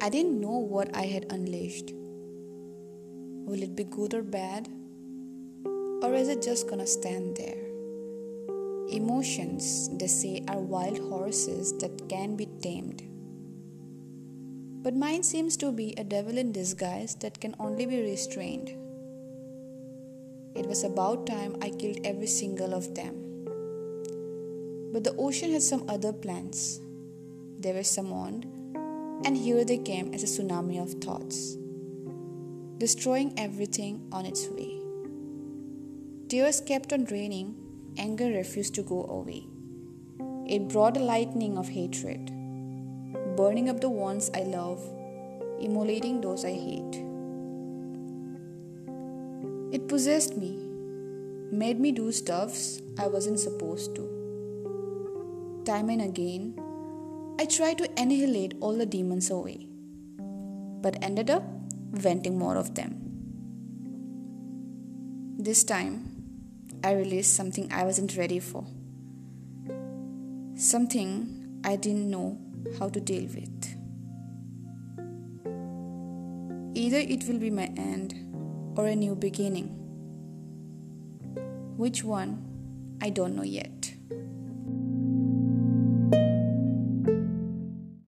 I didn't know what I had unleashed. Will it be good or bad? Or is it just gonna stand there? Emotions, they say, are wild horses that can be tamed. But mine seems to be a devil in disguise that can only be restrained. It was about time I killed every single of them. But the ocean had some other plans. They were summoned, and here they came as a tsunami of thoughts, destroying everything on its way. Tears kept on raining, anger refused to go away. It brought a lightning of hatred burning up the ones I love, immolating those I hate. It possessed me, made me do stuffs I wasn't supposed to. Time and again, I tried to annihilate all the demons away, but ended up venting more of them. This time, I released something I wasn't ready for. Something I didn't know how to deal with. Either it will be my end or a new beginning. Which one, I don't know yet.